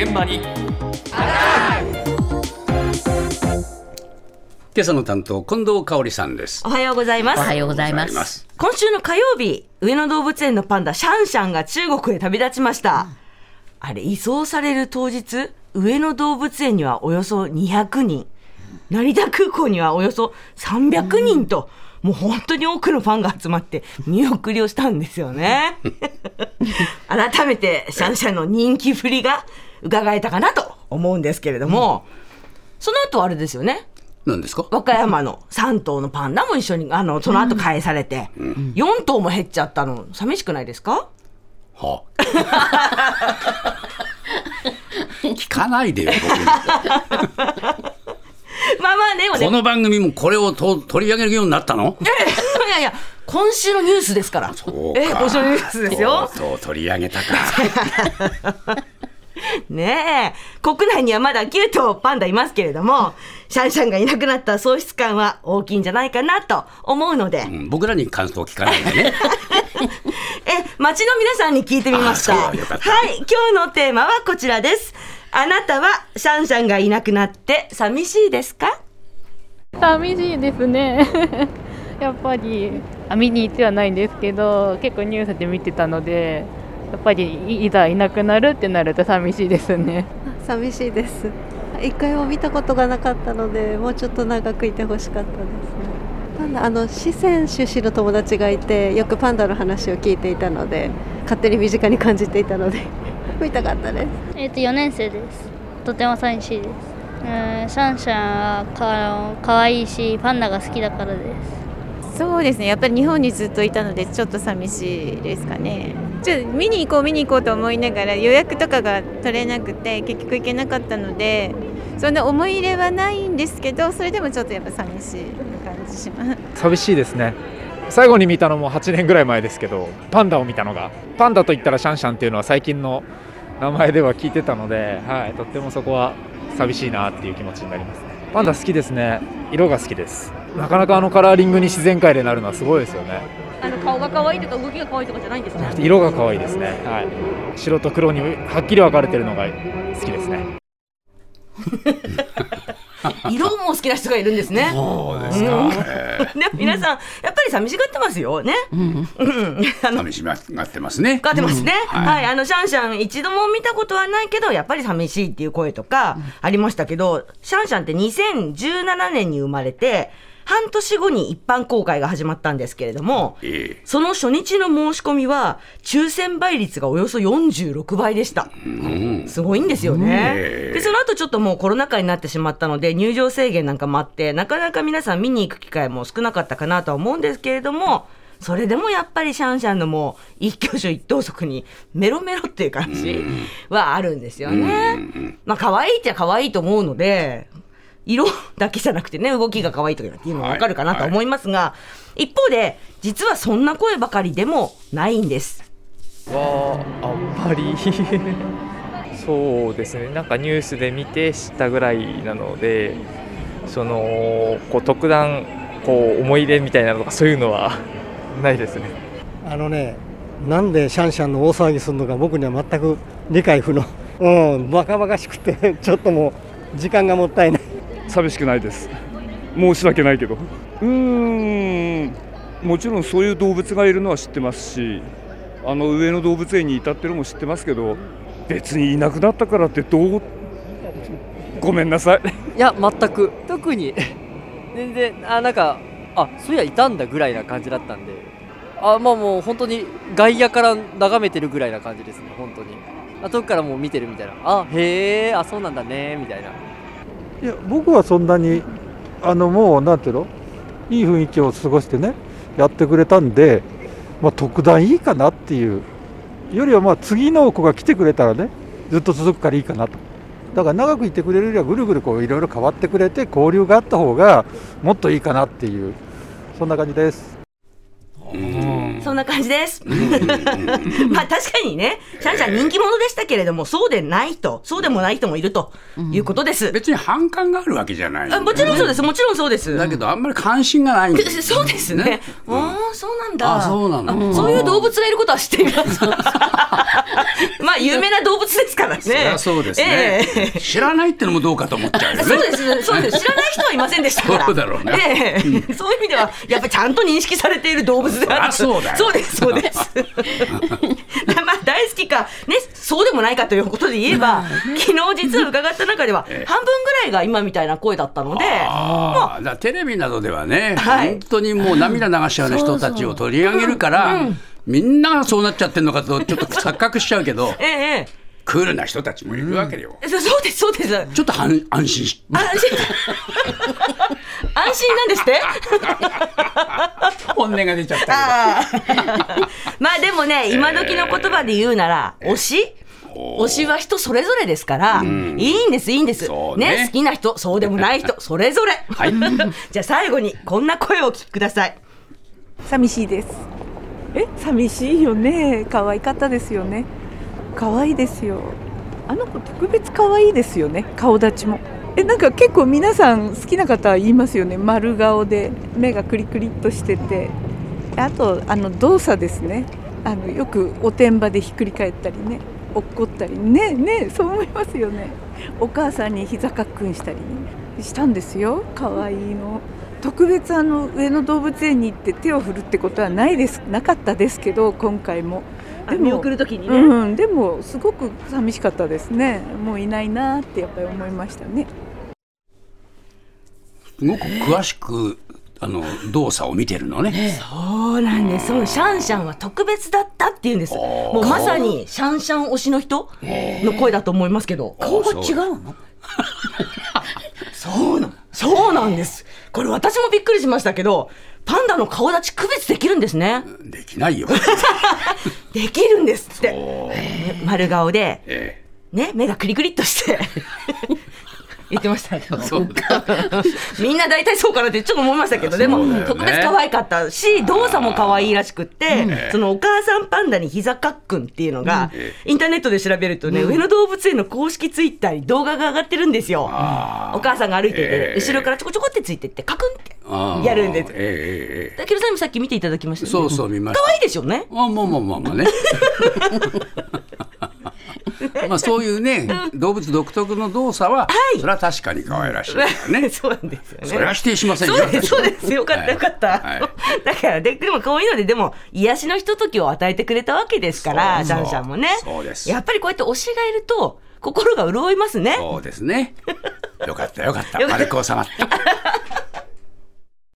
現場に今朝の担当近藤香織さんですおはようございます。おはようございます。今週の火曜日、上野動物園のパンダシャンシャンが中国へ旅立ちました。あれ、移送される当日、上野動物園にはおよそ200人、成田空港にはおよそ300人と、もう本当に多くのファンが集まって見送りをしたんですよね。改めてシャンシャンの人気ぶりが伺えたかなと思うんですけれども、その後あれですよね。何ですか？和歌山の3頭のパンダも一緒にあのその後返されて、4頭も減っちゃったの。寂しくないですか？は 聞かないでよ僕あまあねこの番組もこれをと取り上げるようになったの？いやいや今週のニュースですから。そうか。ええ今週のニュースですよ。とう取り上げたか。ねえ。国内にはまだ9頭パンダいますけれどもシャンシャンがいなくなった喪失感は大きいんじゃないかなと思うので、うん僕らに感想を聞かないでね。え、街の皆さんに聞いてみました。あはい、そうよかった。今日のテーマはこちらです。あなたはシャンシャンがいなくなって寂しいですか？寂しいですね。やっぱり。あ見に行ってはないんですけど結構ニュースで見てたのでやっぱりいいざいなくなるってなると寂しいですね。寂しいです。一回も見たことがなかったのでもうちょっと長くいてほしかったですね。パンダあの四川出身の友達がいてよくパンダの話を聞いていたので勝手に身近に感じていたので 見たかったです。えっ、と4年生です。とても寂しいです。うんシャンシャンはかかわいいしパンダが好きだからです。そうですね。やっぱり日本にずっといたのでちょっと寂しいですかね。ちょっと見に行こう見に行こうと思いながら予約とかが取れなくて結局行けなかったのでそんな思い入れはないんですけどそれでもちょっとやっぱ寂しい感じします。寂しいですね。最後に見たのも8年ぐらい前ですけどパンダを見たのが。パンダといったらシャンシャンっていうのは最近の名前では聞いてたので、はい、とってもそこは寂しいなっていう気持ちになりますね。パンダ好きですね。色が好きです。なかなかあのカラーリングに自然界でなるのはすごいですよね。あの顔が可愛いとか動きが可愛いとかじゃないんですね。色が可愛いですね、はい、白と黒にはっきり分かれてるのが好きですね 色も好きな人がいるんですね。そうですか、うでも皆さん、やっぱり寂しがってますよね。うん。寂しがってますね。がってますね、うん。はい、あのシャンシャン一度も見たことはないけどやっぱり寂しいっていう声とかありましたけど、シャンシャンって2017年に生まれて半年後に一般公開が始まったんですけれども、ええその初日の申し込みは抽選倍率がおよそ46倍でした。うんすごいんですよね。ええで、その後ちょっともうコロナ禍になってしまったので、入場制限なんかもあって、なかなか皆さん見に行く機会も少なかったかなとは思うんですけれども、それでもやっぱりシャンシャンのもう一挙手一投足にメロメロっていう感じはあるんですよね。まあ可愛いっちゃ可愛いと思うので、色だけじゃなくてね、動きが可愛いとかっていうのもわかるかなと思いますが、一方で、実はそんな声ばかりでもないんです。はあんまり そうですねなんかニュースで見て知ったぐらいなのでそのこう特段こう思い入れみたいなのとかそういうのは ないですねあのね、なんでシャンシャンの大騒ぎするのか僕には全く理解不能。うん、バカバカしくて、ちょっともう時間がもったいない。寂しくないです。申し訳ないけど。うーん。もちろんそういう動物がいるのは知ってますしあの上野動物園にいたっていうのも知ってますけど別にいなくなったからってどうごめんなさい。いや全く。特に。全然あなんかあそういやいたんだぐらいな感じだったんで。あまあもう本当に外野から眺めてるぐらいな感じですね本当に。後からもう見てるみたいな。あへえあそうなんだねみたいな。いや僕はそんなにあのもうなんていうのいい雰囲気を過ごしてねやってくれたんで、まあ、特段いいかなっていう。よりはまあ次の子が来てくれたらねずっと続くからいいかなと。だから長くいてくれるよりはぐるぐるこういろいろ変わってくれて交流があった方がもっといいかなっていう。そんな感じです。そそんな感じです。まあ確かにね、シャンシャン人気者でしたけれども、そうでない人、そうでもない人もいるということです。別に反感があるわけじゃない、あもちろんそうです、もちろんそうです。だけどあんまり関心がないんです そうですね。ああ、そうなんだ。あそうなのあそういう動物がいることは知っています。まあ有名な動物ですからね。そりゃそうですね、ええ知らないってのもどうかと思っちゃうよねそうです、そうです。知らない人はいませんでしたから。そうだろうねええそういう意味では、やっぱりちゃんと認識されている動物である。そうだよそうです、そうです。まあ大好きか、ね、そうでもないかということで言えば、昨日実は伺った中では、半分ぐらいが今みたいな声だったので、ああテレビなどではね、はい。本当にもう涙流しちゃうような人たちを取り上げるから、みんながそうなっちゃってるのかとちょっと錯覚しちゃうけどえええクールな人たちもいるわけよ、えそそうです、そうです。ちょっと安安心し。安心 安心なんですって？本音が出ちゃったあー まあでもね、今時の言葉で言うなら、推し？推しは人それぞれですから、いいんです、いいんです。ね。ね好きな人、そうでもない人、それぞれ。じゃあ最後に、こんな声をお聞きください。寂しいです。え寂しいよね。可愛かったですよね。可愛いですよ。あの子特別可愛いですよね顔立ちもえなんか結構皆さん好きな方言いますよね？丸顔で目がクリクリっとしてて。あとあの動作ですね。あのよくおてんばでひっくり返ったりね。落っこったり。ねねそう思いますよね。お母さんに膝かっくんしたり。ねしたんですよ。可愛いの。特別あの上野動物園に行って手を振るってことはないです。なかったですけど今回も。あ見送る時にね。うん、でもすごく寂しかったですね。もういないなってやっぱり思いましたねすごく詳しくあの動作を見てるのね、そうなんです。そうシャンシャンは特別だったっていうんです。もうまさにシャンシャン推しの人の声だと思いますけど。顔が違うの？そうなん、そうなんです。これ私もびっくりしましたけど、パンダの顔立ち区別できるんですね。できないよ、できるんですって。ね丸顔で、えね、目がクリクリっとして。言ってました。け どそう みんな大体そうかなってちょっと思いましたけど、でも特別可愛かったし、動作も可愛いらしくって、そのお母さんパンダに膝かっくんっていうのが、インターネットで調べるとね、上野動物園の公式ツイッターに動画が上がってるんですよ。お母さんが歩いてて、ええ。後ろからちょこちょこってついてって、カクンってやるんです。えええええだけどさんもさっき見ていただきましたよね。そうそう見ました。可愛いですよね。あまあまあまあまあね まあそういうね動物独特の動作は、それは確かに可愛らしいからね。そうなんですよね。それは否定しませんよ。そうです、私そうです。よかった、よかった。だからで、でもこういうので、でも、癒しのひとときを与えてくれたわけですから、シそう。ャンシャンもね。そうです。やっぱりこうやって推しがいると、心が潤いますね。そうですね。よかったよかった。よかった。丸く収まった